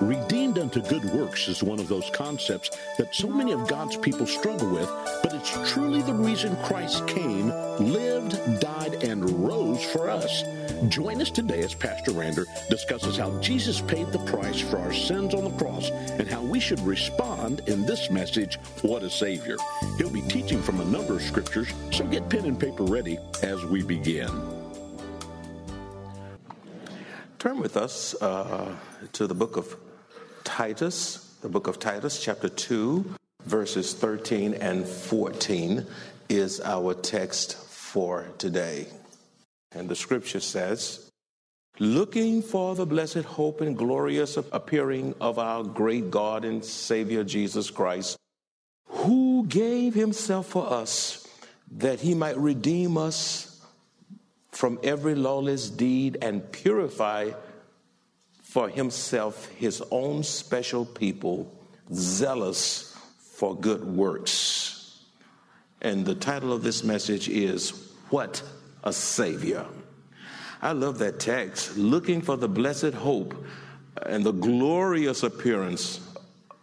Redeemed unto good works is one of those concepts that so many of God's people struggle with, but it's truly the reason Christ came, lived, died, and rose for us. Join us today as Pastor Rander discusses how Jesus paid the price for our sins on the cross and how we should respond in this message, What a Savior. He'll be teaching from a number of scriptures, so get pen and paper ready as we begin. Turn with us uh, to the book of Titus, the book of Titus, chapter 2, verses 13 and 14 is our text for today. And the scripture says, Looking for the blessed hope and glorious appearing of our great God and Savior Jesus Christ, who gave himself for us that he might redeem us from every lawless deed and purify for himself his own special people, zealous for good works. And the title of this message is What a Savior. I love that text. Looking for the blessed hope and the glorious appearance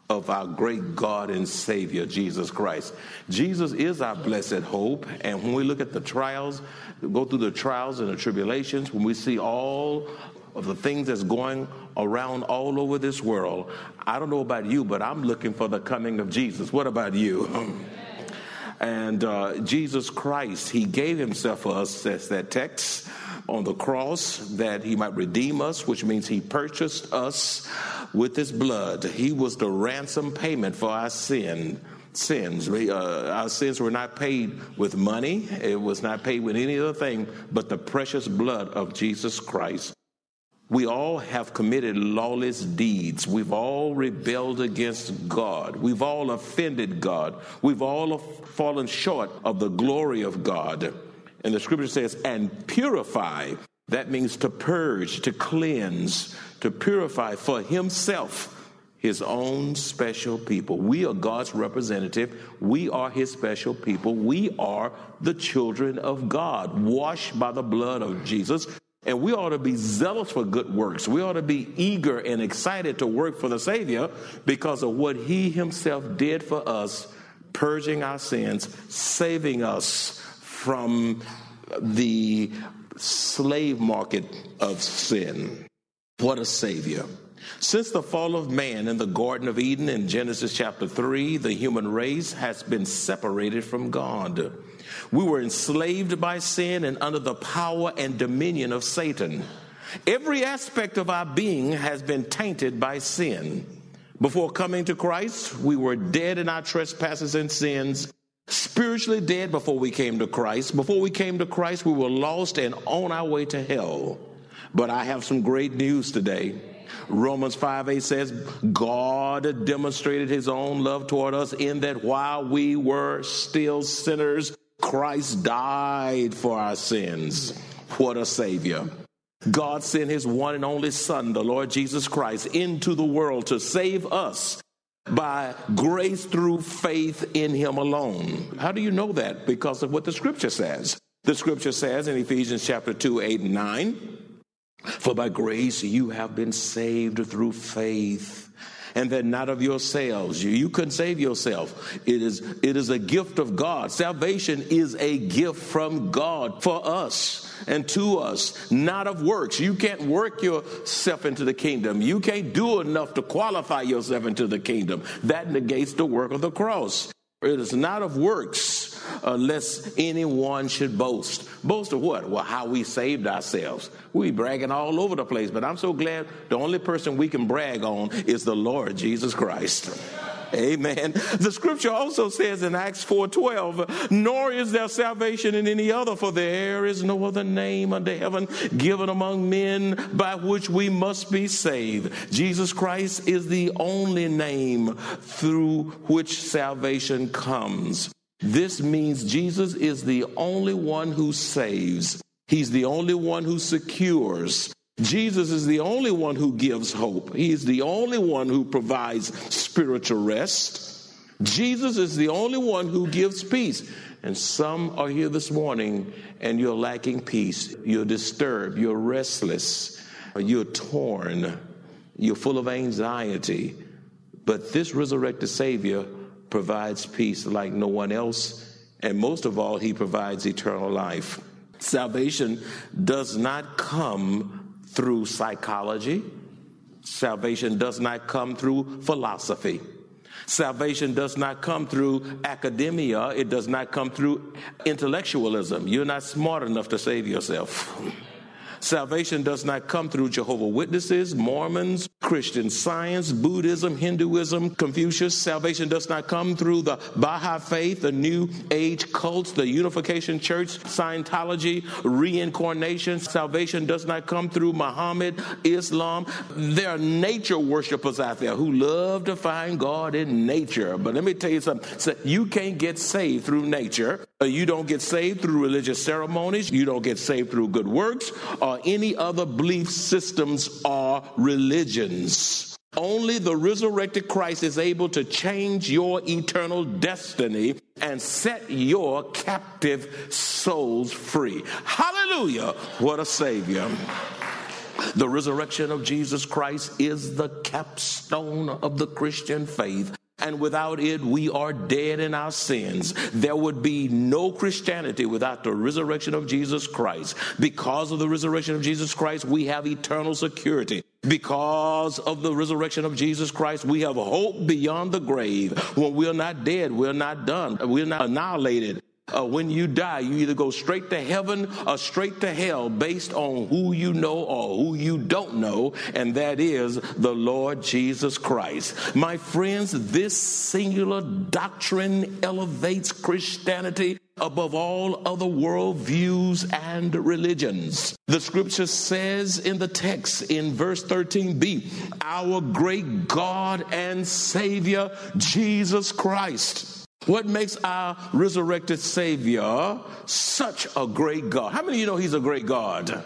of our great God and Savior, Jesus Christ. Jesus is our blessed hope. And when we look at the trials, go through the trials and the tribulations, when we see all of the things that's going around all over this world, I don't know about you, but I'm looking for the coming of Jesus. What about you? and uh, Jesus Christ, He gave Himself for us, says that text, on the cross that He might redeem us, which means He purchased us with His blood. He was the ransom payment for our sin sins. Uh, our sins were not paid with money. It was not paid with any other thing but the precious blood of Jesus Christ. We all have committed lawless deeds. We've all rebelled against God. We've all offended God. We've all fallen short of the glory of God. And the scripture says, and purify. That means to purge, to cleanse, to purify for himself his own special people. We are God's representative. We are his special people. We are the children of God, washed by the blood of Jesus and we ought to be zealous for good works. We ought to be eager and excited to work for the Savior because of what He Himself did for us, purging our sins, saving us from the slave market of sin. What a Savior. Since the fall of man in the Garden of Eden in Genesis chapter 3, the human race has been separated from God. We were enslaved by sin and under the power and dominion of Satan. Every aspect of our being has been tainted by sin. Before coming to Christ, we were dead in our trespasses and sins, spiritually dead before we came to Christ. Before we came to Christ, we were lost and on our way to hell. But I have some great news today. Romans 5 8 says, God demonstrated his own love toward us in that while we were still sinners, Christ died for our sins. What a Savior. God sent his one and only Son, the Lord Jesus Christ, into the world to save us by grace through faith in him alone. How do you know that? Because of what the scripture says. The scripture says in Ephesians chapter 2, 8, and 9, For by grace you have been saved through faith and that not of yourselves. You, you couldn't save yourself. It is, it is a gift of God. Salvation is a gift from God for us and to us, not of works. You can't work yourself into the kingdom. You can't do enough to qualify yourself into the kingdom. That negates the work of the cross. It is not of works, unless anyone should boast. Boast of what? Well, how we saved ourselves. We bragging all over the place, but I'm so glad the only person we can brag on is the Lord Jesus Christ. Amen. The scripture also says in Acts 4:12, nor is there salvation in any other, for there is no other name under heaven given among men by which we must be saved. Jesus Christ is the only name through which salvation comes. This means Jesus is the only one who saves. He's the only one who secures. Jesus is the only one who gives hope. He is the only one who provides spiritual rest. Jesus is the only one who gives peace. And some are here this morning and you're lacking peace. You're disturbed. You're restless. You're torn. You're full of anxiety. But this resurrected Savior provides peace like no one else. And most of all, He provides eternal life. Salvation does not come through psychology. Salvation does not come through philosophy. Salvation does not come through academia. It does not come through intellectualism. You're not smart enough to save yourself. Salvation does not come through Jehovah Witnesses, Mormons, Christian Science, Buddhism, Hinduism, Confucius. Salvation does not come through the Baha'i faith, the New Age cults, the Unification Church, Scientology, reincarnation. Salvation does not come through Muhammad, Islam. There are nature worshipers out there who love to find God in nature. But let me tell you something. You can't get saved through nature. You don't get saved through religious ceremonies. You don't get saved through good works or any other belief systems or religions. Only the resurrected Christ is able to change your eternal destiny and set your captive souls free. Hallelujah. What a Savior. The resurrection of Jesus Christ is the capstone of the Christian faith and without it, we are dead in our sins. There would be no Christianity without the resurrection of Jesus Christ. Because of the resurrection of Jesus Christ, we have eternal security. Because of the resurrection of Jesus Christ, we have hope beyond the grave. When we're not dead, we're not done, we're not annihilated. Uh, when you die, you either go straight to heaven or straight to hell based on who you know or who you don't know, and that is the Lord Jesus Christ. My friends, this singular doctrine elevates Christianity above all other worldviews and religions. The scripture says in the text in verse 13b, our great God and Savior, Jesus Christ what makes our resurrected Savior such a great God? How many of you know He's a great God?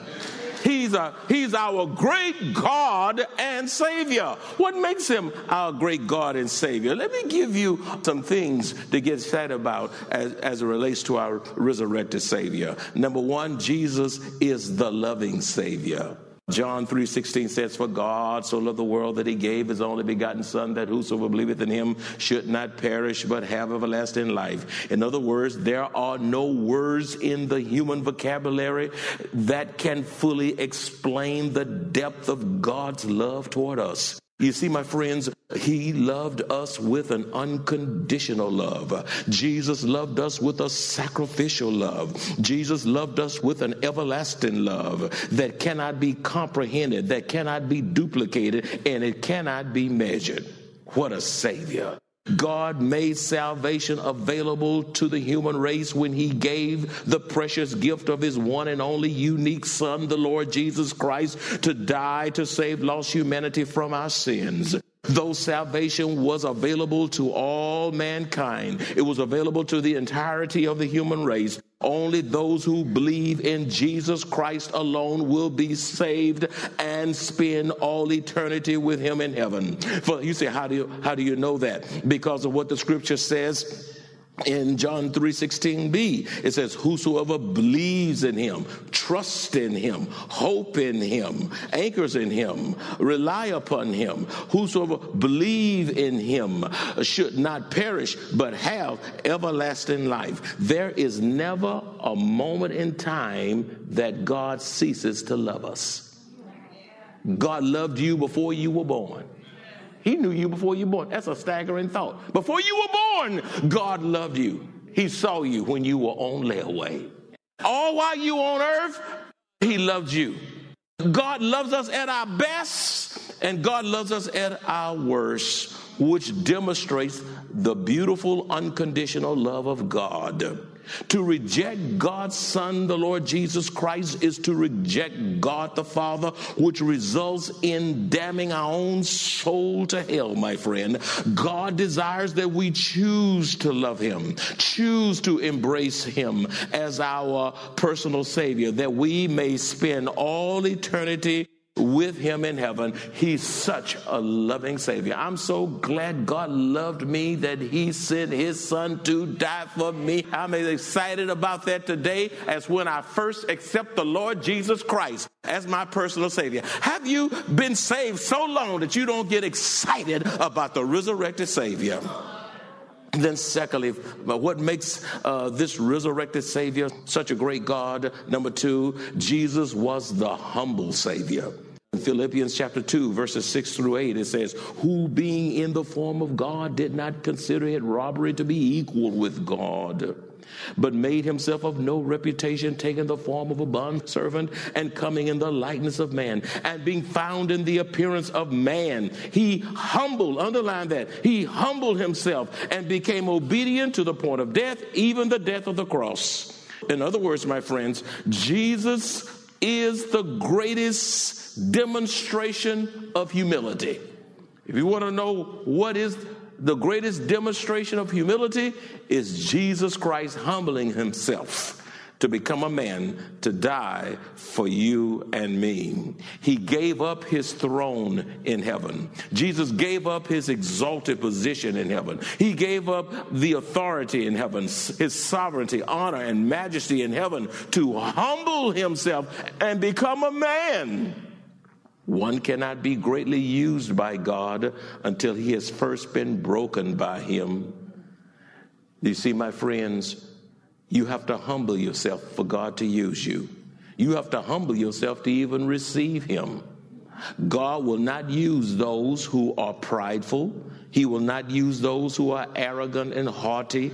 He's, a, he's our great God and Savior. What makes him our great God and Savior? Let me give you some things to get excited about as, as it relates to our resurrected Savior. Number one, Jesus is the loving Savior. John 3:16 says, For God so loved the world that he gave his only begotten Son, that whosoever believeth in him should not perish, but have everlasting life. In other words, there are no words in the human vocabulary that can fully explain the depth of God's love toward us. You see, my friends, he loved us with an unconditional love. Jesus loved us with a sacrificial love. Jesus loved us with an everlasting love that cannot be comprehended, that cannot be duplicated, and it cannot be measured. What a Savior. God made salvation available to the human race when He gave the precious gift of His one and only unique Son, the Lord Jesus Christ, to die to save lost humanity from our sins. Though salvation was available to all mankind, it was available to the entirety of the human race. Only those who believe in Jesus Christ alone will be saved and spend all eternity with him in heaven. For you say, how do you, how do you know that? Because of what the scripture says in John 3:16b it says whosoever believes in him trusts in him hope in him anchors in him rely upon him. Whosoever believe in him should not perish but have everlasting life. There is never a moment in time that God ceases to love us. God loved you before you were born he knew you before you were born. That's a staggering thought. Before you were born, God loved you. He saw you when you were on layaway. All while you on earth, He loved you. God loves us at our best, and God loves us at our worst. which demonstrates the beautiful unconditional love of God. To reject God's Son, the Lord Jesus Christ, is to reject God the Father, which results in damning our own soul to hell, my friend. God desires that we choose to love Him, choose to embrace Him as our personal Savior, that we may spend all eternity with him in heaven. He's such a loving Savior. I'm so glad God loved me that He sent His Son to die for me. I'm as excited about that today as when I first accept the Lord Jesus Christ as my personal Savior. Have you been saved so long that you don't get excited about the resurrected Savior? Then, secondly, what makes uh, this resurrected Savior such a great God? Number two, Jesus was the humble Savior. In Philippians chapter 2, verses 6 through 8, it says, Who being in the form of God did not consider it robbery to be equal with God but made himself of no reputation, taking the form of a bondservant and coming in the likeness of man. And being found in the appearance of man, he humbled, underline that, he humbled himself and became obedient to the point of death, even the death of the cross. In other words, my friends, Jesus is the greatest demonstration of humility. If you want to know what is the greatest demonstration of humility is Jesus Christ humbling himself to become a man to die for you and me. He gave up his throne in heaven. Jesus gave up his exalted position in heaven. He gave up the authority in heaven, his sovereignty, honor, and majesty in heaven to humble himself and become a man one cannot be greatly used by God until he has first been broken by him. You see, my friends, you have to humble yourself for God to use you. You have to humble yourself to even receive him. God will not use those who are prideful. He will not use those who are arrogant and haughty.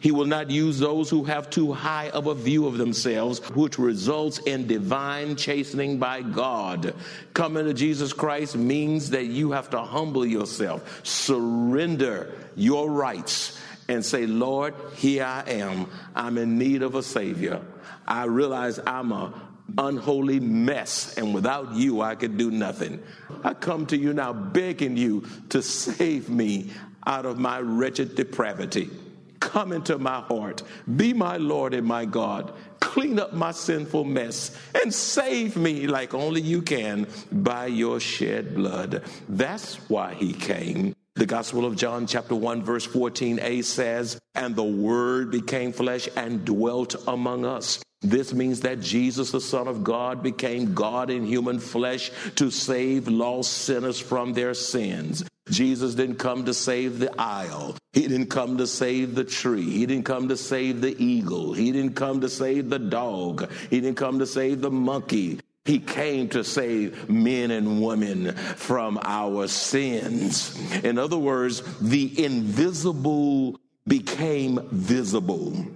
He will not use those who have too high of a view of themselves, which results in divine chastening by God. Coming to Jesus Christ means that you have to humble yourself, surrender your rights, and say, Lord, here I am. I'm in need of a Savior. I realize I'm a unholy mess, and without you, I could do nothing. I come to you now begging you to save me out of my wretched depravity. Come into my heart. Be my Lord and my God. Clean up my sinful mess and save me like only you can by your shed blood. That's why he came. The Gospel of John, chapter 1, verse 14a says, And the Word became flesh and dwelt among us. This means that Jesus, the Son of God, became God in human flesh to save lost sinners from their sins. Jesus didn't come to save the isle. He didn't come to save the tree. He didn't come to save the eagle. He didn't come to save the dog. He didn't come to save the monkey. He came to save men and women from our sins. In other words, the invisible became visible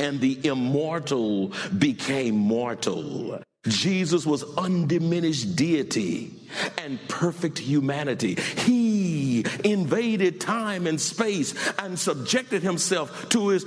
and the immortal became mortal. Jesus was undiminished deity and perfect humanity. He invaded time and space and subjected himself to his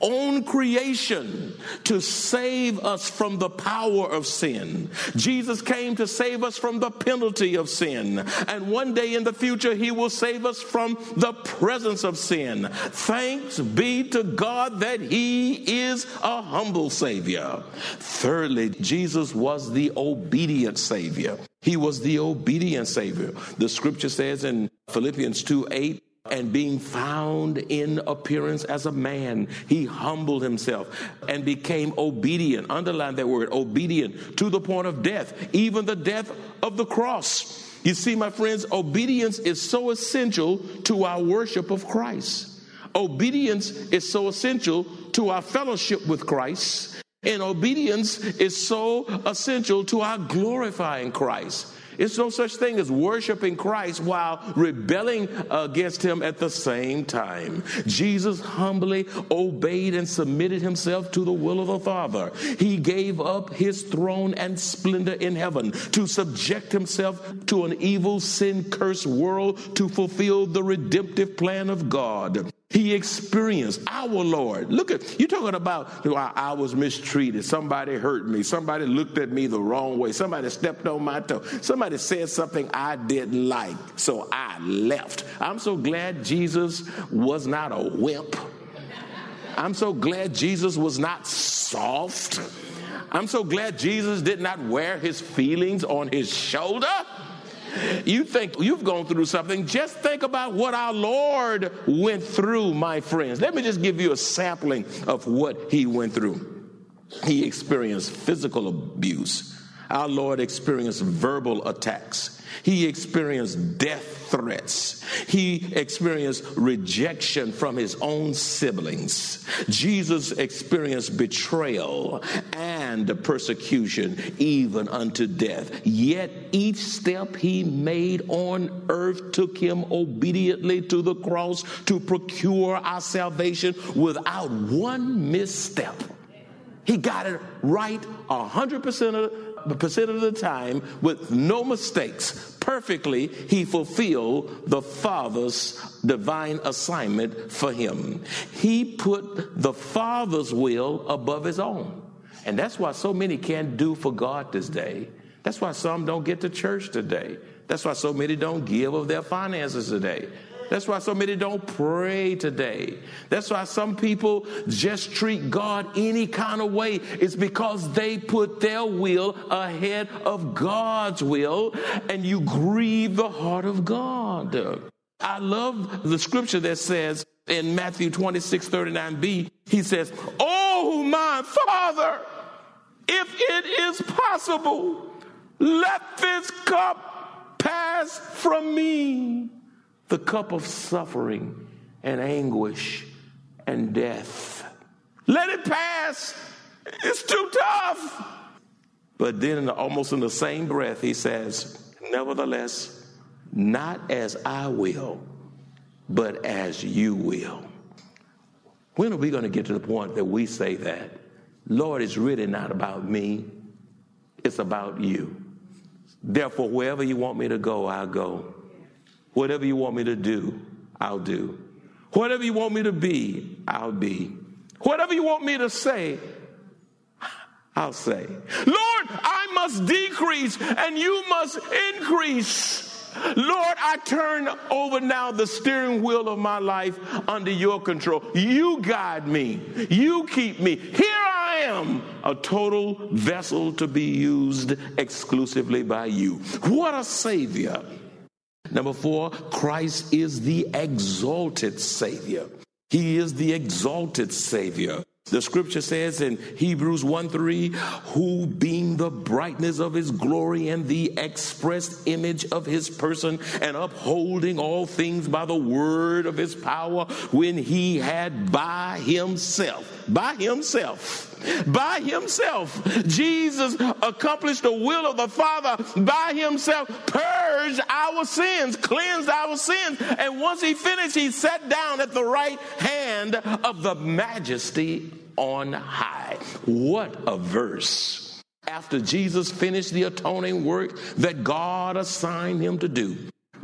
own creation to save us from the power of sin. Jesus came to save us from the penalty of sin. And one day in the future, he will save us from the presence of sin. Thanks be to God that he is a humble Savior. Thirdly, Jesus was the obedient Savior. He was the obedient Savior. The scripture says in Philippians 2 8, and being found in appearance as a man, he humbled himself and became obedient. Underline that word, obedient to the point of death, even the death of the cross. You see, my friends, obedience is so essential to our worship of Christ. Obedience is so essential to our fellowship with Christ. And obedience is so essential to our glorifying Christ. It's no such thing as worshiping Christ while rebelling against him at the same time. Jesus humbly obeyed and submitted himself to the will of the Father. He gave up his throne and splendor in heaven to subject himself to an evil, sin cursed world to fulfill the redemptive plan of God. He experienced our Lord. Look at you talking about I was mistreated. Somebody hurt me. Somebody looked at me the wrong way. Somebody stepped on my toe. Somebody said something I didn't like. So I left. I'm so glad Jesus was not a wimp. I'm so glad Jesus was not soft. I'm so glad Jesus did not wear his feelings on his shoulder. You think you've gone through something, just think about what our Lord went through, my friends. Let me just give you a sampling of what he went through. He experienced physical abuse. Our Lord experienced verbal attacks. He experienced death threats. He experienced rejection from his own siblings. Jesus experienced betrayal and persecution, even unto death. Yet each step he made on earth took him obediently to the cross to procure our salvation without one misstep. He got it right 100% of percent of the time with no mistakes. Perfectly, he fulfilled the Father's divine assignment for him. He put the Father's will above his own. And that's why so many can't do for God this day. That's why some don't get to church today. That's why so many don't give of their finances today. That's why so many don't pray today. That's why some people just treat God any kind of way. It's because they put their will ahead of God's will, and you grieve the heart of God. I love the scripture that says in Matthew 26 39b, he says, oh, Oh, my Father, if it is possible, let this cup pass from me the cup of suffering and anguish and death. Let it pass. It's too tough. But then, in the, almost in the same breath, he says, Nevertheless, not as I will, but as you will. When are we going to get to the point that we say that? Lord, it's really not about me, it's about you. Therefore, wherever you want me to go, I'll go. Whatever you want me to do, I'll do. Whatever you want me to be, I'll be. Whatever you want me to say, I'll say. Lord, I must decrease and you must increase. Lord, I turn over now the steering wheel of my life under your control. You guide me. You keep me. Here I am, a total vessel to be used exclusively by you. What a savior. Number four, Christ is the exalted Savior. He is the exalted Savior. The scripture says in Hebrews 1 3, who being the brightness of his glory and the expressed image of his person, and upholding all things by the word of his power, when he had by himself, by himself, by himself. Jesus accomplished the will of the Father by himself, purged our sins, cleansed our sins. And once he finished, he sat down at the right hand of the majesty on high. What a verse. After Jesus finished the atoning work that God assigned him to do,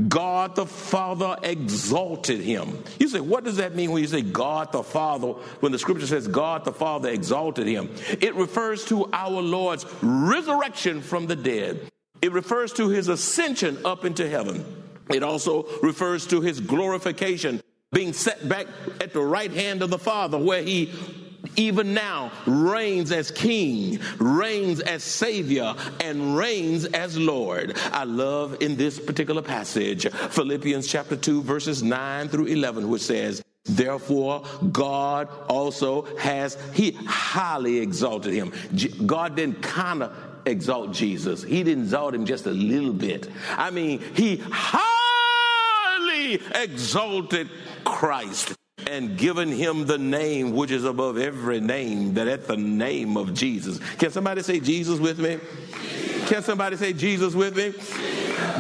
God the Father exalted him. You say, what does that mean when you say God the Father, when the scripture says God the Father exalted him? It refers to our Lord's resurrection from the dead, it refers to his ascension up into heaven. It also refers to his glorification, being set back at the right hand of the Father, where he even now reigns as king, reigns as savior, and reigns as Lord. I love in this particular passage Philippians chapter 2, verses 9 through 11, which says, Therefore, God also has, He highly exalted him. God didn't kind of exalt Jesus, He didn't exalt him just a little bit. I mean, He highly exalted Christ and given him the name which is above every name, that at the name of Jesus. Can somebody say Jesus with me? Can somebody say Jesus with me?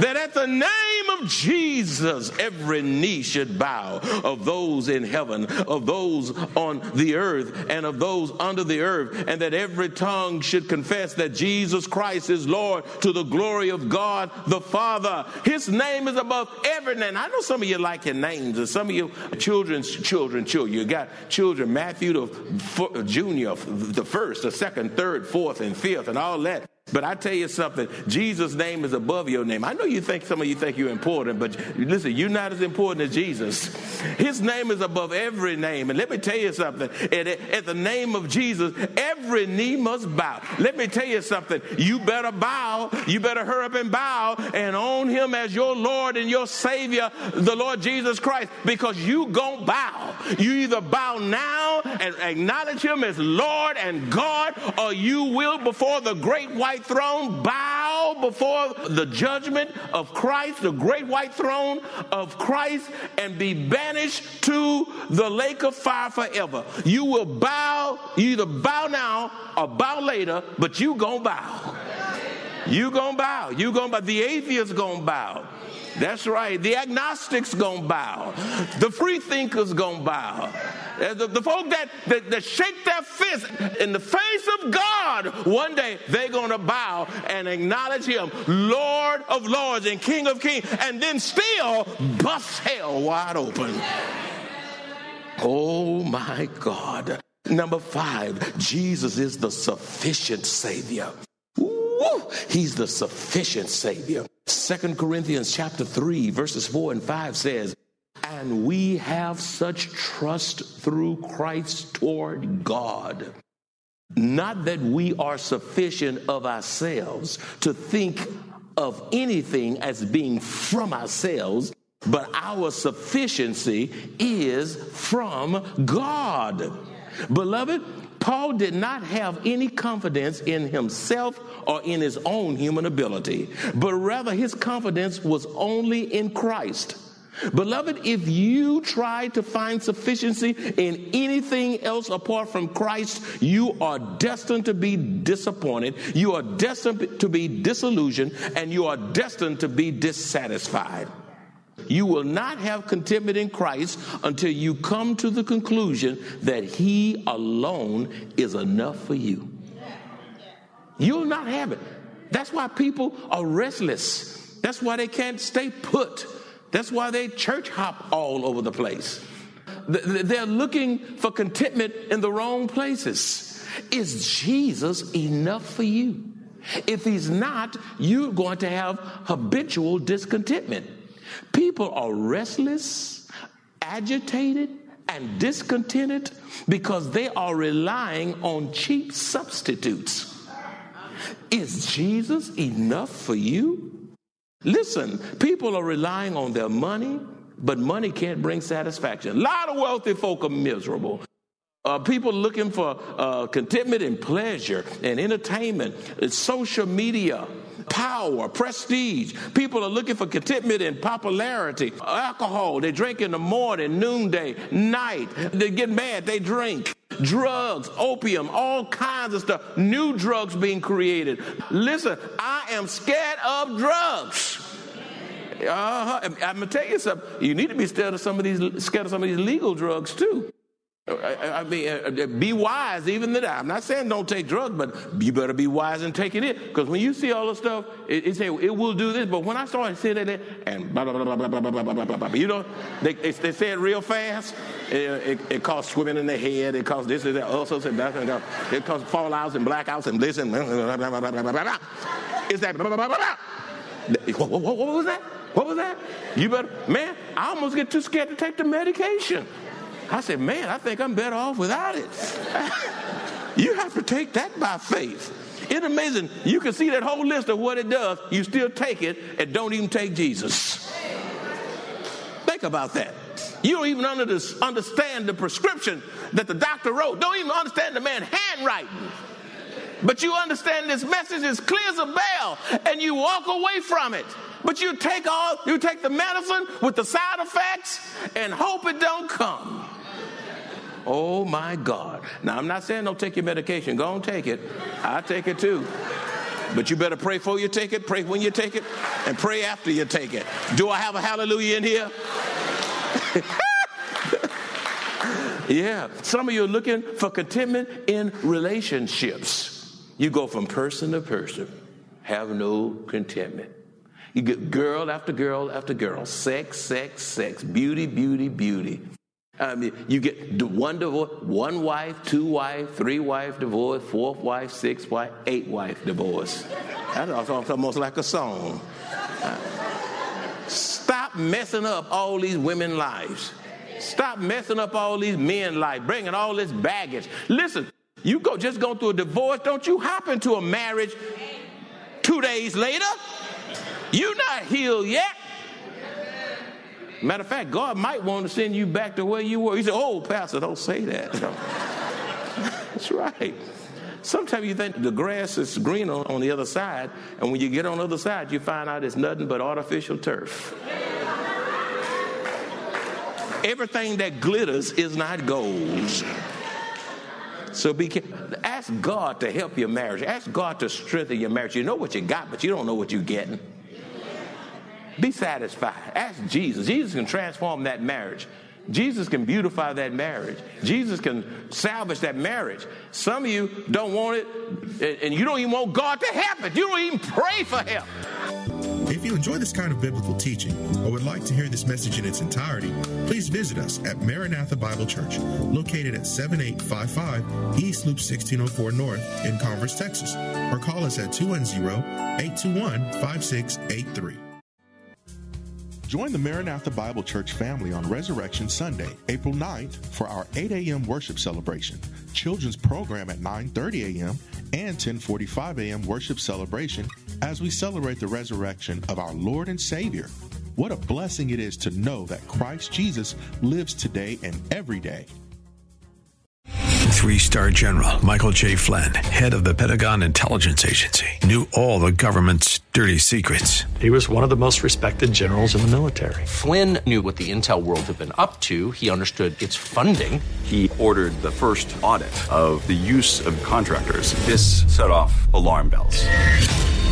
That at the name Jesus, every knee should bow of those in heaven, of those on the earth, and of those under the earth, and that every tongue should confess that Jesus Christ is Lord to the glory of God the Father. His name is above every name. I know some of you like your names, and some of you children's children, children. You got children, Matthew the junior, the first, the second, third, fourth, and fifth, and all that. But I tell you something, Jesus' name is above your name. I know you think some of you think you're important, but listen, you're not as important as Jesus. His name is above every name. And let me tell you something, at, at the name of Jesus, every knee must bow. Let me tell you something, you better bow, you better hurry up and bow and own him as your Lord and your Savior, the Lord Jesus Christ, because you gonna bow. You either bow now and acknowledge him as Lord and God, or you will before the great white white throne, bow before the judgment of Christ, the great white throne of Christ, and be banished to the lake of fire forever. You will bow, you either bow now or bow later, but you gonna bow. You gonna bow. You gonna bow. The atheist gonna bow. That's right. The agnostics gonna bow. The free thinkers gonna bow. The, the folk that, that, that shake their fist in the face of God, one day they're to bow and acknowledge Him, Lord of Lords and King of Kings, and then still bust hell wide open. Oh my God. Number five, Jesus is the sufficient Savior. Woo! He's the sufficient Savior. Second Corinthians chapter 3, verses 4 and 5 says, and we have such trust through Christ toward God. Not that we are sufficient of ourselves to think of anything as being from ourselves, but our sufficiency is from God. Beloved, Paul did not have any confidence in himself or in his own human ability, but rather his confidence was only in Christ. Beloved, if you try to find sufficiency in anything else apart from Christ, you are destined to be disappointed, you are destined to be disillusioned, and you are destined to be dissatisfied. You will not have contentment in Christ until you come to the conclusion that He alone is enough for you. You'll not have it. That's why people are restless. That's why they can't stay put. That's why they church hop all over the place. They're looking for contentment in the wrong places. Is Jesus enough for you? If he's not, you're going to have habitual discontentment. People are restless, agitated, and discontented because they are relying on cheap substitutes. Is Jesus enough for you? Listen, people are relying on their money, but money can't bring satisfaction. A lot of wealthy folk are miserable. Uh, people looking for uh, contentment and pleasure and entertainment, it's social media, power, prestige. People are looking for contentment and popularity. Alcohol, they drink in the morning, noonday, night. They get mad, they drink drugs, opium, all kinds of stuff, new drugs being created. Listen, I am scared of drugs. Uh-huh. I'm gonna tell you something. You need to be scared of some of these, scared of some of these legal drugs too. I, I mean, uh, uh, be wise even that. I'm not saying don't take drugs, but you better be wise in taking it. In. Because when you see all the stuff, it, it say it will do this. But when I started seeing it and blah blah blah blah blah blah blah blah blah, you know, they, they, they say it real fast. It, it, it caused swimming in the head. It caused this and that. Also said that. It caused fallouts and blackouts and this and blah blah blah blah blah blah. blah. Is that blah blah blah blah what, what, what was that? What was that? You better, man. I almost get too scared to take the medication. I said, man, I think I'm better off without it. you have to take that by faith. It's amazing. You can see that whole list of what it does. You still take it and don't even take Jesus. Think about that. You don't even understand the prescription that the doctor wrote. Don't even understand the man's handwriting. But you understand this message is clear as a bell, and you walk away from it. But you take all, you take the medicine with the side effects and hope it don't come. Oh my God. Now, I'm not saying don't take your medication. Go and take it. I take it too. But you better pray before you take it, pray when you take it, and pray after you take it. Do I have a hallelujah in here? yeah. Some of you are looking for contentment in relationships. You go from person to person, have no contentment. You get girl after girl after girl, sex, sex, sex, beauty, beauty, beauty. I mean, you get one divorce, one wife, two wife, three wife divorce, fourth wife, sixth wife, eight wife divorce. That's almost like a song. Stop messing up all these women lives. Stop messing up all these men lives, bringing all this baggage. Listen, you go just go through a divorce, don't you hop into a marriage two days later. You're not healed yet. Matter of fact, God might want to send you back to where you were. He said, Oh, Pastor, don't say that. That's right. Sometimes you think the grass is greener on the other side, and when you get on the other side, you find out it's nothing but artificial turf. Everything that glitters is not gold. So be. Ask God to help your marriage. Ask God to strengthen your marriage. You know what you got, but you don't know what you're getting. Be satisfied. Ask Jesus. Jesus can transform that marriage. Jesus can beautify that marriage. Jesus can salvage that marriage. Some of you don't want it, and you don't even want God to help it. You don't even pray for help. If you enjoy this kind of biblical teaching or would like to hear this message in its entirety, please visit us at Maranatha Bible Church, located at 7855 East Loop 1604 North in Converse, Texas, or call us at 210 821 5683. Join the Maranatha Bible Church family on Resurrection Sunday, April 9th for our 8 a.m. worship celebration, children's program at 9:30 a.m. and 10:45 a.m. worship celebration as we celebrate the resurrection of our Lord and Savior. What a blessing it is to know that Christ Jesus lives today and every day. Three star general Michael J. Flynn, head of the Pentagon Intelligence Agency, knew all the government's dirty secrets. He was one of the most respected generals in the military. Flynn knew what the intel world had been up to, he understood its funding. He ordered the first audit of the use of contractors. This set off alarm bells.